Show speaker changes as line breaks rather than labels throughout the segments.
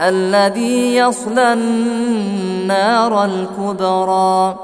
الذي يصلى النار الكبرى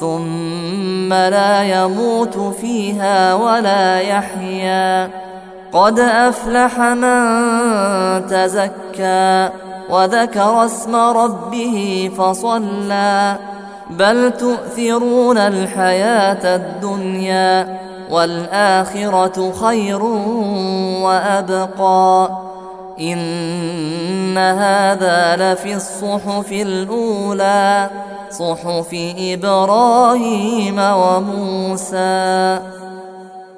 ثم لا يموت فيها ولا يحيا. قد أفلح من تزكى وذكر اسم ربه فصلى. بل تؤثرون الحياة الدنيا والآخرة خير وأبقى. إن هذا لفي الصحف الأولى صحف إبراهيم وموسى.